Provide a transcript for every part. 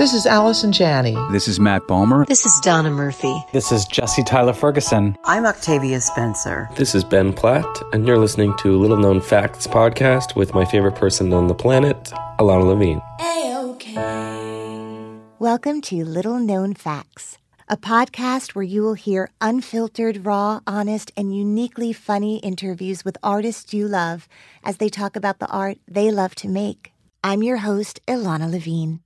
This is Allison Janney. This is Matt Bomer. This is Donna Murphy. This is Jesse Tyler Ferguson. I'm Octavia Spencer. This is Ben Platt, and you're listening to Little Known Facts podcast with my favorite person on the planet, Ilana Levine. A-OK. Welcome to Little Known Facts, a podcast where you will hear unfiltered, raw, honest, and uniquely funny interviews with artists you love as they talk about the art they love to make. I'm your host, Ilana Levine.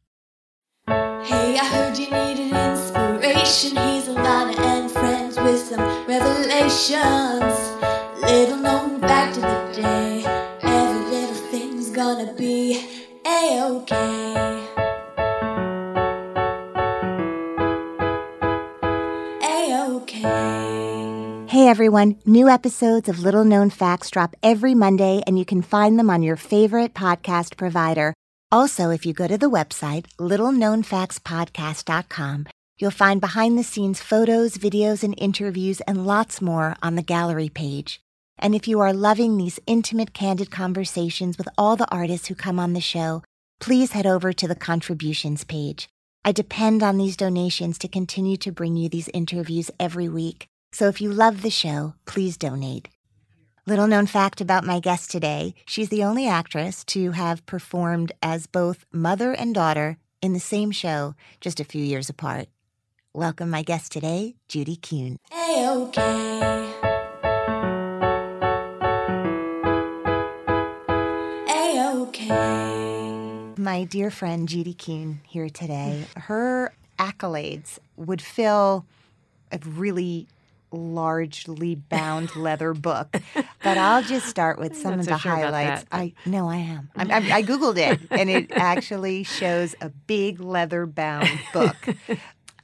Hey, I heard you needed inspiration. He's a Ilana and friends with some revelations. Little known back to the day. Every little thing's gonna be a-okay. A-okay. Hey everyone, new episodes of Little Known Facts drop every Monday, and you can find them on your favorite podcast provider. Also, if you go to the website, littleknownfactspodcast.com, you'll find behind the scenes photos, videos, and interviews, and lots more on the gallery page. And if you are loving these intimate, candid conversations with all the artists who come on the show, please head over to the contributions page. I depend on these donations to continue to bring you these interviews every week. So if you love the show, please donate. Little known fact about my guest today she's the only actress to have performed as both mother and daughter in the same show just a few years apart. Welcome, my guest today, Judy Kuhn. A-okay. A-okay. My dear friend Judy Kuhn here today. Her accolades would fill a really largely bound leather book. But I'll just start with some of the sure highlights. I no, I am. I'm, I'm, I googled it, and it actually shows a big leather bound book.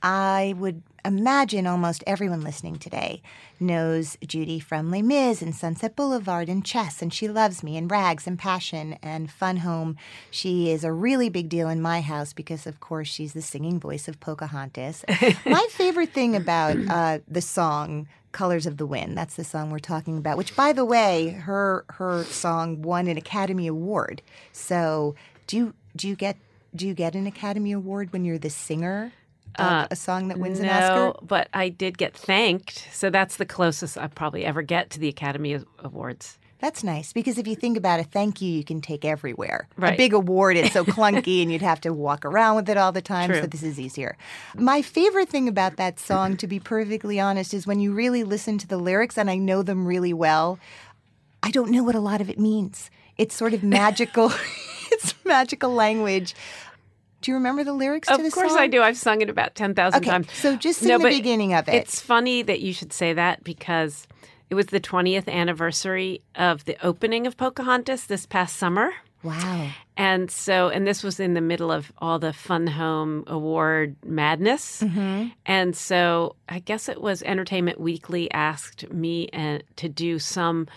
I would imagine almost everyone listening today knows Judy from Les Mis and Sunset Boulevard and Chess, and She Loves Me and Rags and Passion and Fun Home. She is a really big deal in my house because, of course, she's the singing voice of Pocahontas. my favorite thing about uh, the song Colors of the Wind, that's the song we're talking about, which, by the way, her her song won an Academy Award. So, do you, do you get do you get an Academy Award when you're the singer? Uh, a song that wins no, an Oscar? but I did get thanked. So that's the closest I probably ever get to the Academy Awards. That's nice because if you think about it, thank you you can take everywhere. Right. A big award, it's so clunky and you'd have to walk around with it all the time. True. So this is easier. My favorite thing about that song, to be perfectly honest, is when you really listen to the lyrics and I know them really well. I don't know what a lot of it means. It's sort of magical. it's magical language. Do you remember the lyrics of to the course? I do. I've sung it about 10,000 Okay, times. so just sing No, the beginning of it. It's funny that you should say that because it was the 20th anniversary of the opening of Pocahontas this past summer. wow. And so, and this was in the middle of all the Fun Home Award madness. Mm-hmm. And so, I guess it was Entertainment Weekly asked me uh, to do some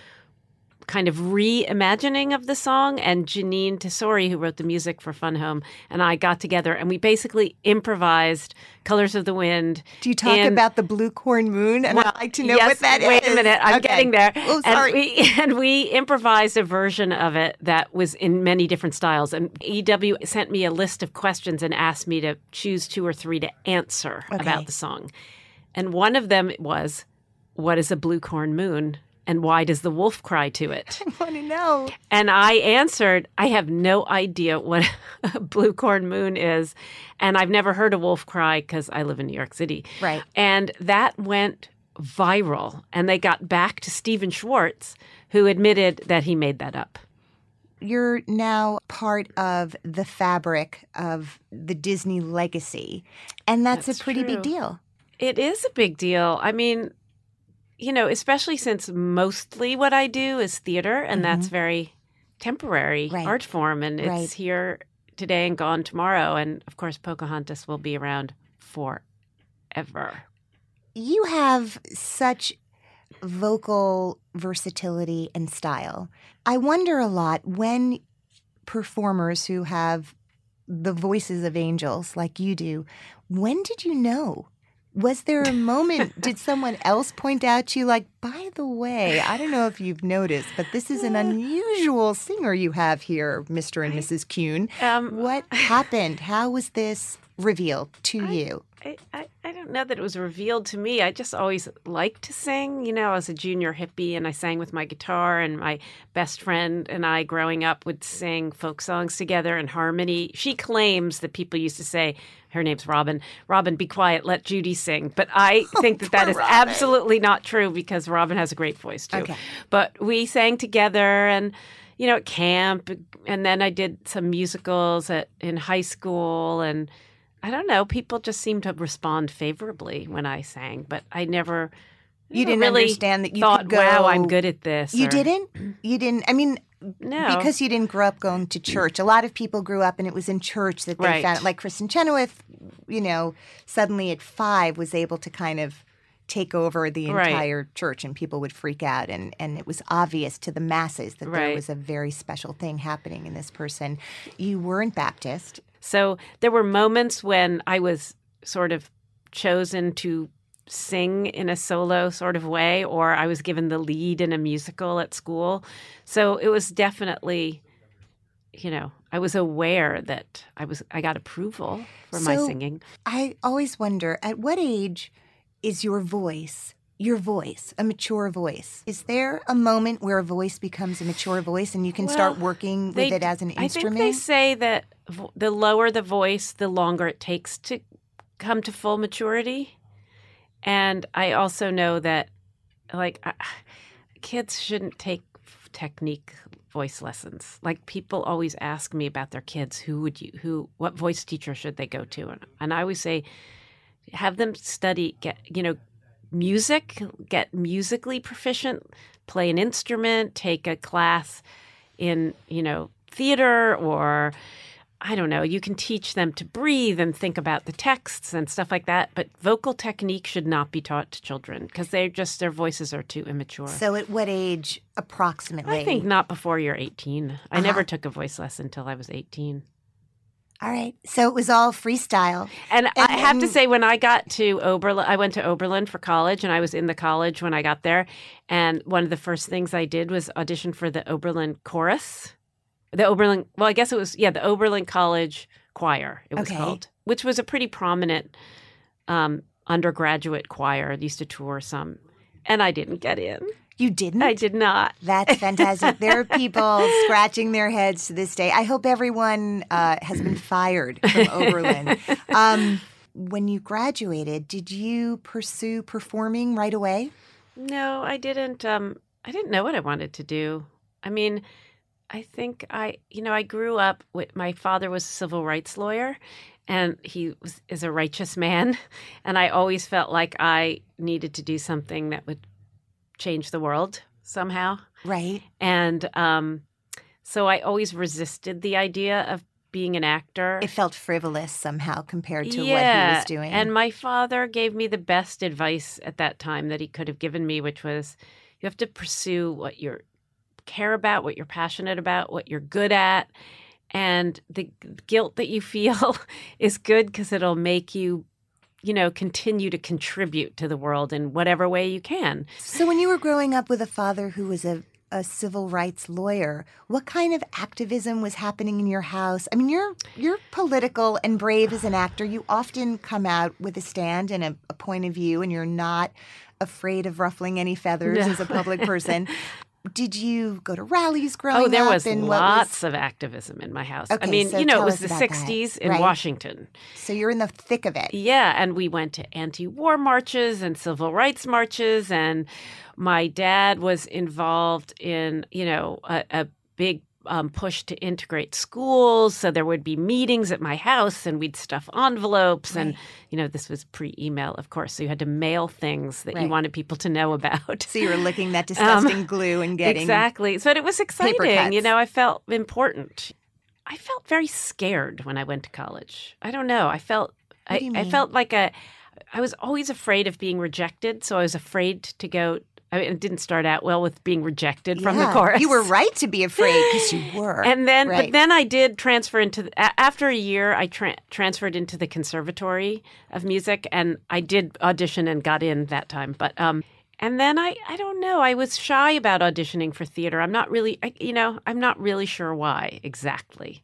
kind of reimagining of the song. And Jeanine Tesori, who wrote the music for Fun Home, and I got together and we basically improvised Colors of the Wind. Do you talk in- about the blue corn moon? And well, I'd like to know yes, what that is. wait a minute, I'm Okay. getting there. Oh, sorry. And we, and we improvised a version of it that was in many different styles. And EW sent me a list of questions and asked me to choose two or three to answer Okay. about the song. And one of them was, "What is a blue corn moon?" And why does the wolf cry to it? I want to know. And I answered, I have no idea what a blue corn moon is. And I've never heard a wolf cry because I live in New York City. Right. And that went viral. And they got back to Stephen Schwartz, who admitted that he made that up. You're now part of the fabric of the Disney legacy. And that's, That's a pretty big deal. It is a big deal. I mean, you know, especially since mostly what I do is theater, and that's very temporary Mm-hmm. Right. art form, and it's Right. here today and gone tomorrow. And of course, Pocahontas will be around forever. You have such vocal versatility and style. I wonder a lot when performers who have the voices of angels like you do, when did you know? Was there a moment, did someone else point out to you, like, by the way, I don't know if you've noticed, but this is an unusual singer you have here, Mr. and Mrs. Kuhn. Um, What happened? How was this revealed to you? I, I, I don't know that it was revealed to me. I just always liked to sing. You know, I was a junior hippie and I sang with my guitar, and my best friend and I, growing up, would sing folk songs together in harmony. She claims that people used to say, her name's Robin, Robin, be quiet, let Judy sing. But I oh, think that that is Robin. absolutely not true because Robin has a great voice too. Okay. But we sang together and you know, at camp, and then I did some musicals at in high school, and I don't know, people just seemed to respond favorably when I sang, but I never. You didn't really understand that you thought, could go. "Wow, I'm good at this." You or- didn't. You didn't. I mean, No, because you didn't grow up going to mm. church. A lot of people grew up and it was in church that they Right. found. Like Kristin Chenoweth, you know, suddenly at five was able to kind of take over the Right. entire church, and people would freak out, and and it was obvious to the masses that there was a very special thing happening in this person. You weren't Baptist. So there were moments when I was sort of chosen to sing in a solo sort of way, or I was given the lead in a musical at school. So it was definitely, you know, I was aware that I was I got approval for my singing. I always wonder at what age is your voice your voice a mature voice is there a moment where a voice becomes a mature voice and you can start working with They- it as an instrument I think they say that vo- the lower the voice, the longer it takes to come to full maturity. And I also know that, like, I, kids shouldn't take technique voice lessons. Like, people always ask me about their kids. Who would you? Who? What voice teacher should they go to? And, and I always say, have them study. Get you know, music. Get musically proficient. Play an instrument. Take a class in you know theater or I don't know, you can teach them to breathe and think about the texts and stuff like that, but vocal technique should not be taught to children because they're just their voices are too immature. so at what age approximately I think not before you're 18. I never Uh-huh. took a voice lesson until I was 18. All right so it was all freestyle And, And I have to say, when I got to Oberlin, I went to Oberlin for college, and I was in the college when I got there. And one of the first things I did was audition for the Oberlin chorus. The Oberlin, well, I guess it was, yeah, the Oberlin College Choir, it was Okay. called, which was a pretty prominent um, undergraduate choir. It used to tour some. And I didn't get in. You didn't I did not. That's fantastic. there are people scratching their heads to this day. I hope everyone uh, has been fired from Oberlin. Um, when you graduated, did you pursue performing right away? No, I didn't. Um, I didn't know what I wanted to do. I mean, I think I, you know, I grew up with my father was a civil rights lawyer, and he was is a righteous man, and I always felt like I needed to do something that would change the world somehow, Right. and um, so I always resisted the idea of being an actor. It felt frivolous somehow compared to what he was doing. And my father gave me the best advice at that time that he could have given me, which was you have to pursue what you care about, what you're passionate about, what you're good at. And the guilt that you feel is good because it'll make you, you know, continue to contribute to the world in whatever way you can. so, when you were growing up with a father who was a a civil rights lawyer, what kind of activism was happening in your house? I mean, you're you're political and brave as an actor. You often come out with a stand and a, a point of view, and you're not afraid of ruffling any feathers No. as a public person. Did you go to rallies growing up? Oh, there was lots of activism in my house. I mean, so you know, it was the about that. 60s in Right. Washington. So you're in the thick of it. Yeah, and we went to anti-war marches and civil rights marches, and my dad was involved in, you know, a, a big um, push to integrate schools. So there would be meetings at my house, and we'd stuff envelopes, and you know, this was pre-email, of course, so you had to mail things that Right. you wanted people to know about. So you were licking that disgusting glue and getting Exactly. So it was exciting. You know, I felt important. I felt very scared when I went to college. I don't know. I felt I, I felt like a I was always afraid of being rejected, so I was afraid to go I mean, it didn't start out well with being rejected from the chorus. You were right to be afraid because you were. And then, Right. but then I did transfer into the, after a year. I tra- transferred into the Conservatory of Music, and I did audition and got in that time. But um, and then I I don't know. I was shy about auditioning for theater. I'm not really, I, you know, I'm not really sure why exactly.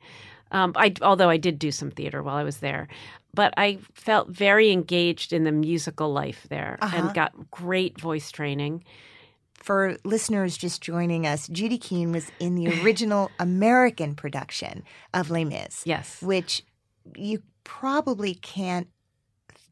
Um, I, although I did do some theater while I was there, but I felt very engaged in the musical life there Uh-huh. and got great voice training. For listeners just joining us, Judy Kuhn was in the original American production of Les Mis, Yes. which you probably can't.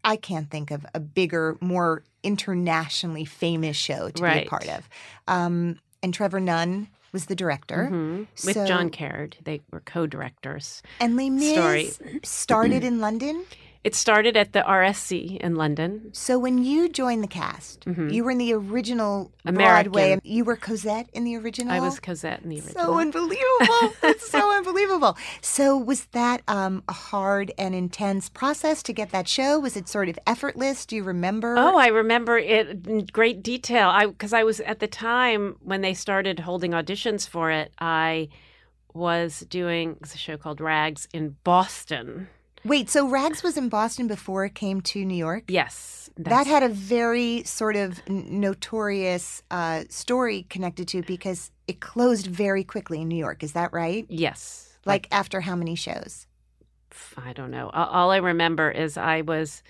I can't think of a bigger, more internationally famous show to be a part of. Um, and Trevor Nunn was the director. Mhm. With So- John Caird. They were co directors. And Les Mis Story. started in London. It started at the RSC in London. So when you joined the cast, Mhm. you were in the original American. Broadway. You were Cosette in the original. I was Cosette in the original. so unbelievable. It's so unbelievable. So was that um, a hard and intense process to get that show? Was it sort of effortless? Do you remember? Oh, I remember it in great detail. I because I was at the time when they started holding auditions for it. I was doing a show called Rags in Boston. Wait, so Rags was in Boston before it came to New York? Yes, That had a very sort of n- notorious uh, story connected to it because it closed very quickly in New York. Is that right? yes. Like after how many shows? I don't know. All I remember is I was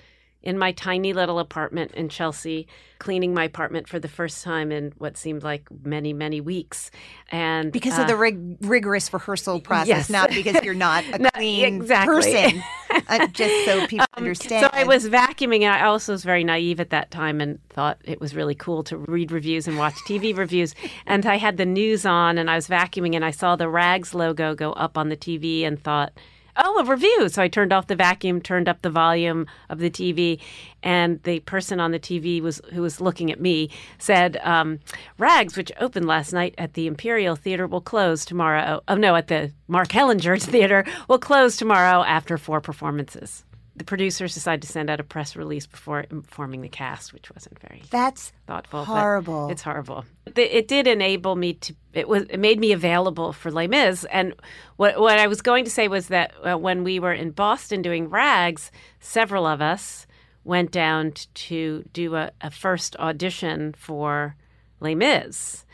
in my tiny little apartment in Chelsea, cleaning my apartment for the first time in what seemed like many, many weeks, and Because uh, of the rig- rigorous rehearsal process, yes. not because you're not a No, clean exactly. person. Uh, just so people Um, understand. So I was vacuuming, and I also was very naive at that time and thought it was really cool to read reviews and watch TV reviews. And I had the news on, and I was vacuuming, and I saw the Rags logo go up on the TV, and thought, "Oh, a review!" So I turned off the vacuum, turned up the volume of the TV, and the person on the TV was who was looking at me said, um, "Rags, which opened last night at the Imperial Theater, will close tomorrow. Oh no, at the Mark Hellinger Theater will close tomorrow after four performances." The producers decided to send out a press release before informing the cast, which wasn't very That's thoughtful. horrible. It's horrible. It, it did enable me to. It was. It made me available for Les Mis. And what what I was going to say was that uh, when we were in Boston doing Rags, several of us went down to do a, a first audition for Les Mis.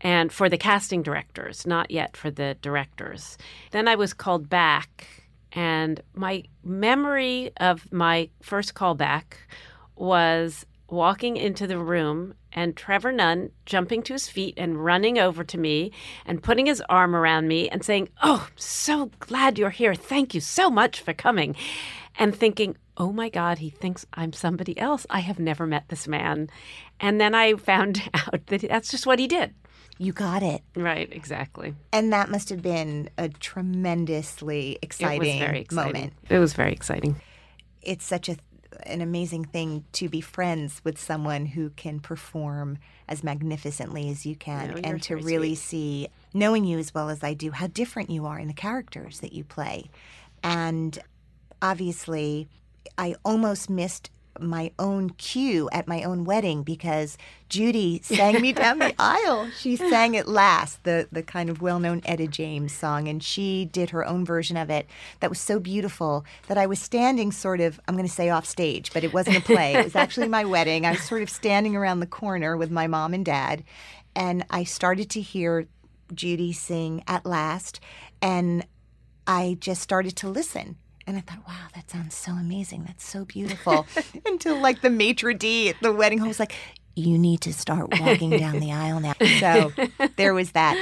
And for the casting directors, not yet for the directors. Then I was called back and my memory of my first callback was walking into the room and Trevor Nunn jumping to his feet and running over to me and putting his arm around me and saying, Oh, so glad you're here. Thank you so much for coming. And thinking, Oh my God, he thinks I'm somebody else. I have never met this man. And then I found out that that's just what he did. You got it. Right, exactly. And that must have been a tremendously exciting, it was very exciting. moment. It was very exciting. It's such a an amazing thing to be friends with someone who can perform as magnificently as you can No, and to really see knowing you as well as I do how different you are in the characters that you play. And obviously I almost missed my own cue at my own wedding because Judy sang me down the aisle. She sang it last, the the kind of well-known Etta James song, and she did her own version of it that was so beautiful that I was standing sort of I'm going to say off stage, but it wasn't a play. It was actually my wedding. I was sort of standing around the corner with my mom and dad, and I started to hear Judy sing at last, and I just started to listen. And I thought, wow, that sounds so amazing. That's so beautiful. Until like the maitre d' at the wedding hall was like, you need to start walking down the aisle now. So there was that.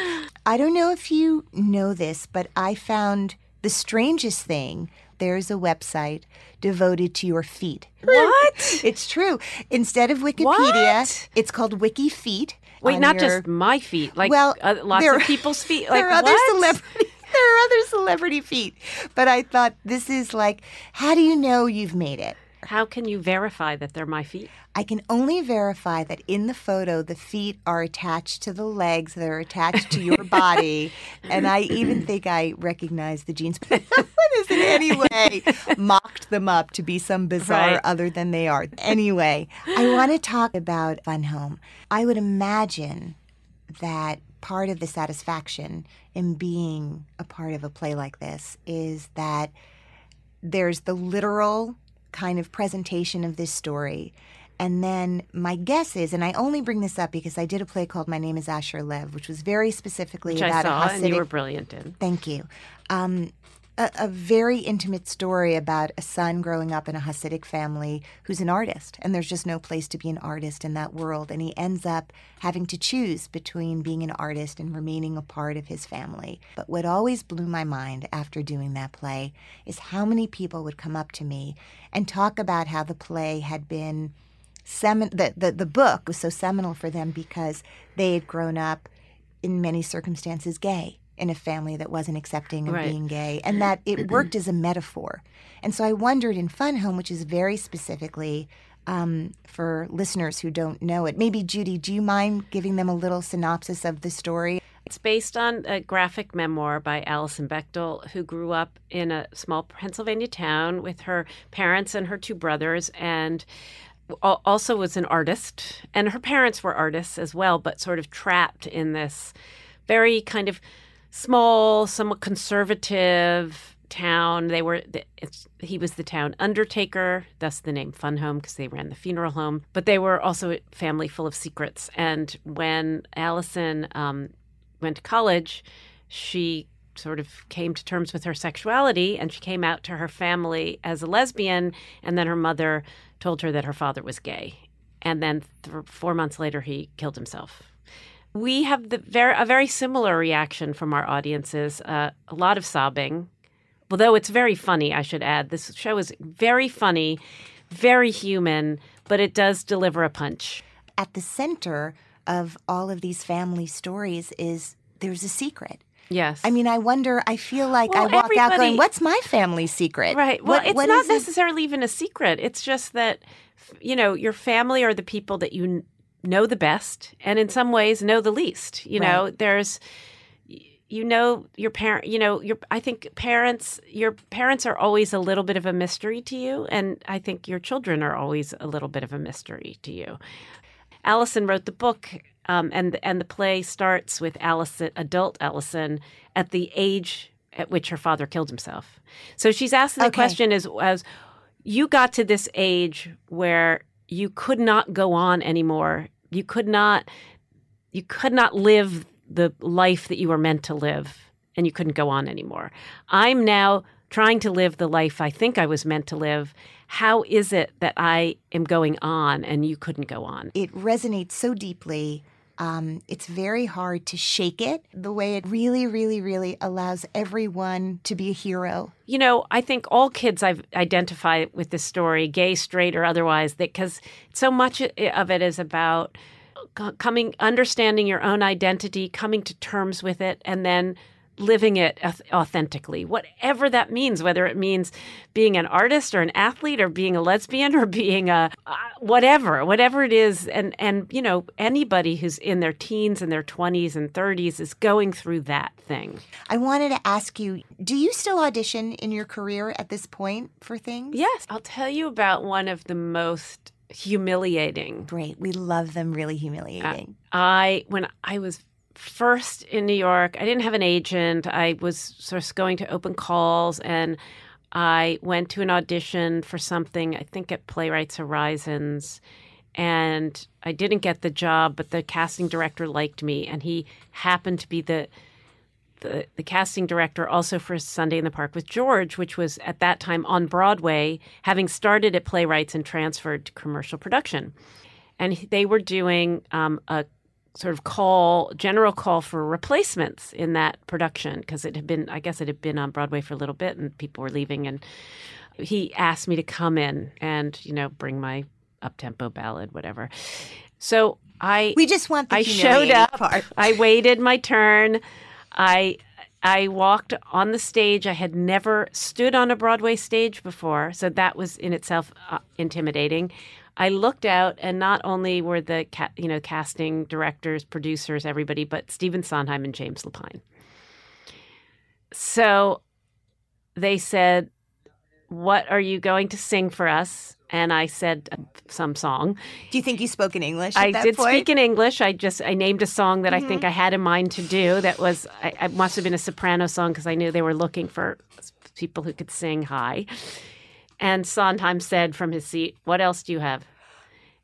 I don't know if you know this, but I found the strangest thing. There's a website devoted to your feet. What? It's true. Instead of Wikipedia, What? it's called Wiki Feet. Wait, not your- just my feet, like Well, uh, lots there- of people's feet. Like there are other what? celebrities. Other celebrity feet, but I thought this is like, how do you know you've made it? How can you verify that they're my feet? I can only verify that in the photo, the feet are attached to the legs that are attached to your body. and I even think I recognize the jeans. But no one has in any way mocked them up to be some bizarre Right. other than they are. Anyway, I want to talk about Fun Home. I would imagine that part of the satisfaction in being a part of a play like this is that there's the literal kind of presentation of this story. And then my guess is, and I only bring this up because I did a play called My Name is Asher Lev, which was very specifically Which about I saw, a Hasidic and you were brilliant in. Thank you. Um, a, a very intimate story about a son growing up in a Hasidic family who's an artist, and there's just no place to be an artist in that world. And he ends up having to choose between being an artist and remaining a part of his family. But what always blew my mind after doing that play is how many people would come up to me and talk about how the play had been semin- the, the, the book was so seminal for them because they had grown up in many circumstances gay in a family that wasn't accepting of Right. being gay and that it worked as a metaphor. And so I wondered in Fun Home, which is very specifically um, for listeners who don't know it, maybe Judy, do you mind giving them a little synopsis of the story? It's based on a graphic memoir by Alison Bechdel, who grew up in a small Pennsylvania town with her parents and her two brothers, and also was an artist. And her parents were artists as well, but sort of trapped in this very kind of small, somewhat conservative town. They were. He was the town undertaker, thus the name Fun Home because they ran the funeral home. But they were also a family full of secrets. And when Alison um, went to college, she sort of came to terms with her sexuality and she came out to her family as a lesbian. And then her mother told her that her father was gay. And then th- four months later, he killed himself. We have the very, a very similar reaction from our audiences uh, a lot of sobbing. Although it's very funny, I should add. This show is very funny, very human, but it does deliver a punch. At the center of all of these family stories is there's a secret. Yes. I mean, I wonder, I feel like I walk out going, what's my family secret? Right. Well, What- it's what not is it- necessarily even a secret. It's just that, you know, your family are the people that you know the best and in some ways know the least. You know, there's, you know, your parent, you know, your, I think parents, your parents are always a little bit of a mystery to you. And I think your children are always a little bit of a mystery to you. Alison wrote the book, um, and and the play starts with Alison, adult Alison, at the age at which her father killed himself. So she's asking the Okay. question as as you got to this age where you could not go on anymore. You could not you could not live the life that you were meant to live and you couldn't go on anymore. I'm now trying to live the life I think I was meant to live. How is it that I am going on and you couldn't go on? it resonates so deeply. Um, it's very hard to shake it the way it really, really, really allows everyone to be a hero. You know, I think all kids I've identify with this story, gay, straight, or otherwise, that because so much of it is about coming, understanding your own identity, coming to terms with it, and then living it authentically, whatever that means, whether it means being an artist or an athlete or being a lesbian or being a uh, whatever, whatever it is. And, and, you know, anybody who's in their teens and their 20s and 30s is going through that thing. I wanted to ask you do you still audition in your career at this point for things? Yes. I'll tell you about one of the most humiliating. Great. We love them really humiliating. I when I was first in New York, I didn't have an agent. I was sort of going to open calls and I went to an audition for something, I think at Playwrights Horizons. And I didn't get the job, but the casting director liked me, and he happened to be the the, the casting director also for Sunday in the Park with George, which was at that time on Broadway, having started at Playwrights and transferred to commercial production. And they were doing um, a sort of call, general call for replacements in that production because it had been, I guess it had been on Broadway for a little bit and people were leaving. And he asked me to come in and, you know, bring my up tempo ballad, whatever. So I we just want the I showed up. part. I waited my turn. I I walked on the stage. I had never stood on a Broadway stage before, so that was in itself uh, intimidating. I looked out, and not only were the ca- you know casting directors, producers, everybody, but Stephen Sondheim and James Lapine. So they said, "What are you going to sing for us?" And I said, uh, "Some song." Do you think you spoke in English? At I did point? speak in English. I just I named a song that I think I had in mind to do. That was I, I must have been a soprano song because I knew they were looking for people who could sing high. And Sondheim said from his seat, "What else do you have?"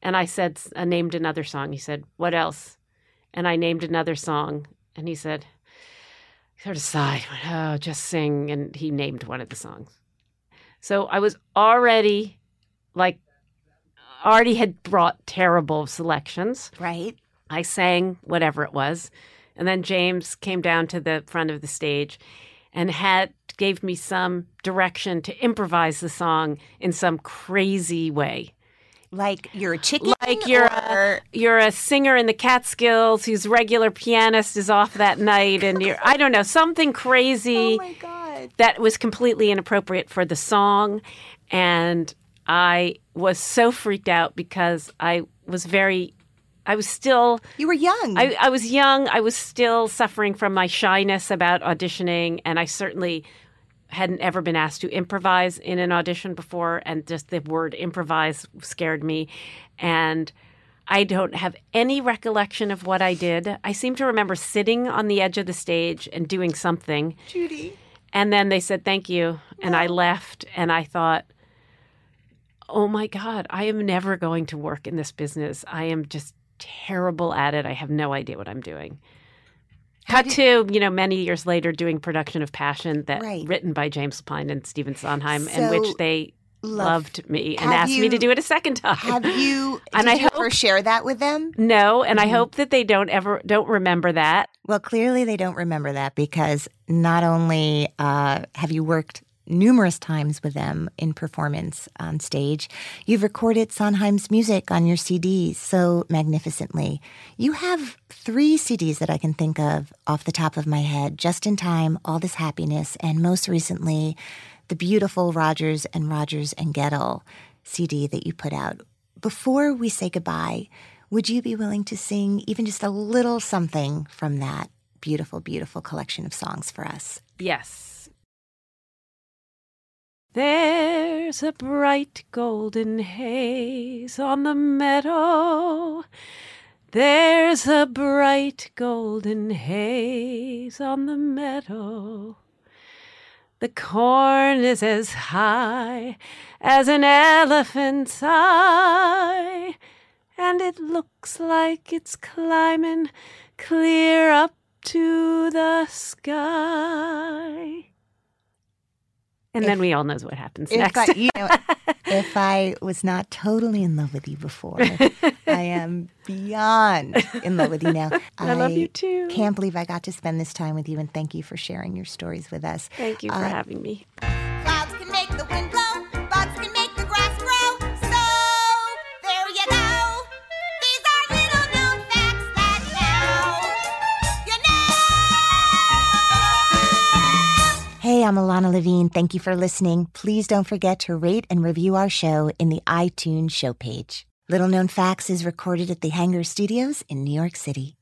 And I said, I named another song. He said, "What else?" And I named another song. And he said, sort of sighed, went, oh, just sing. And he named one of the songs. So I was already like, already had brought terrible selections. Right. I sang whatever it was. And then James came down to the front of the stage and had gave me some direction to improvise the song in some crazy way. Like you're a chicken. Like you're or- a, you're a singer in the Catskills whose regular pianist is off that night and you're I don't know, something crazy Oh my god. that was completely inappropriate for the song and I was so freaked out because I was very I was still You were young. I, I was young. I was still suffering from my shyness about auditioning, and I certainly hadn't ever been asked to improvise in an audition before, and just the word improvise scared me. And I don't have any recollection of what I did. I seem to remember sitting on the edge of the stage and doing something, Judy. and then they said thank you, and I left, and I thought. Oh my God, I am never going to work in this business. I am just terrible at it. I have no idea what I'm doing. Cut to, you know, many years later doing production of Passion that Right. written by James Lapine and Stephen Sondheim, in which they love- loved me and asked me to do it a second time. Have you And did I you ever share that with them? no, and I Mm-hmm. hope that they don't ever don't remember that. Well, clearly they don't remember that because not only uh, have you worked numerous times with them in performance on stage, you've recorded Sondheim's music on your CDs so magnificently. You have three CDs that I can think of off the top of my head Just in Time, All This Happiness, and most recently, the beautiful Rodgers and Rodgers and Guettel CD that you put out. Before we say goodbye, would you be willing to sing even just a little something from that beautiful, beautiful collection of songs for us? Yes. There's a bright golden haze on the meadow. There's a bright golden haze on the meadow. The corn is as high as an elephant's eye, and it looks like it's climbing clear up to the sky. And then we all knows what happens If next. I, you know, if I was not totally in love with you before, I am beyond in love with you now. I love you too. Can't believe I got to spend this time with you, and thank you for sharing your stories with us. Thank you for Uh, having me. Hey, I'm Ilana Levine. Thank you for listening. Please don't forget to rate and review our show in the iTunes show page. Little Known Facts is recorded at the Hangar Studios in New York City.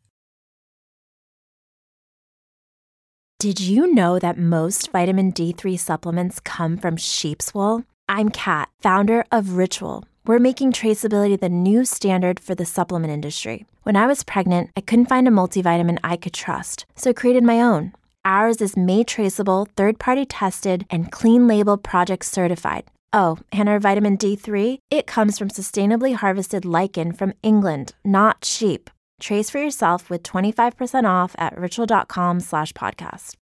Did you know that most vitamin D3 supplements come from sheep's wool? I'm Kat, founder of Ritual. We're making traceability the new standard for the supplement industry. When I was pregnant, I couldn't find a multivitamin I could trust, so I created my own. Ours is made traceable, third party tested, and clean label project certified. Oh, and our vitamin D3? It comes from sustainably harvested lichen from England, not sheep. Trace for yourself with 25% off at ritual.com slash podcast.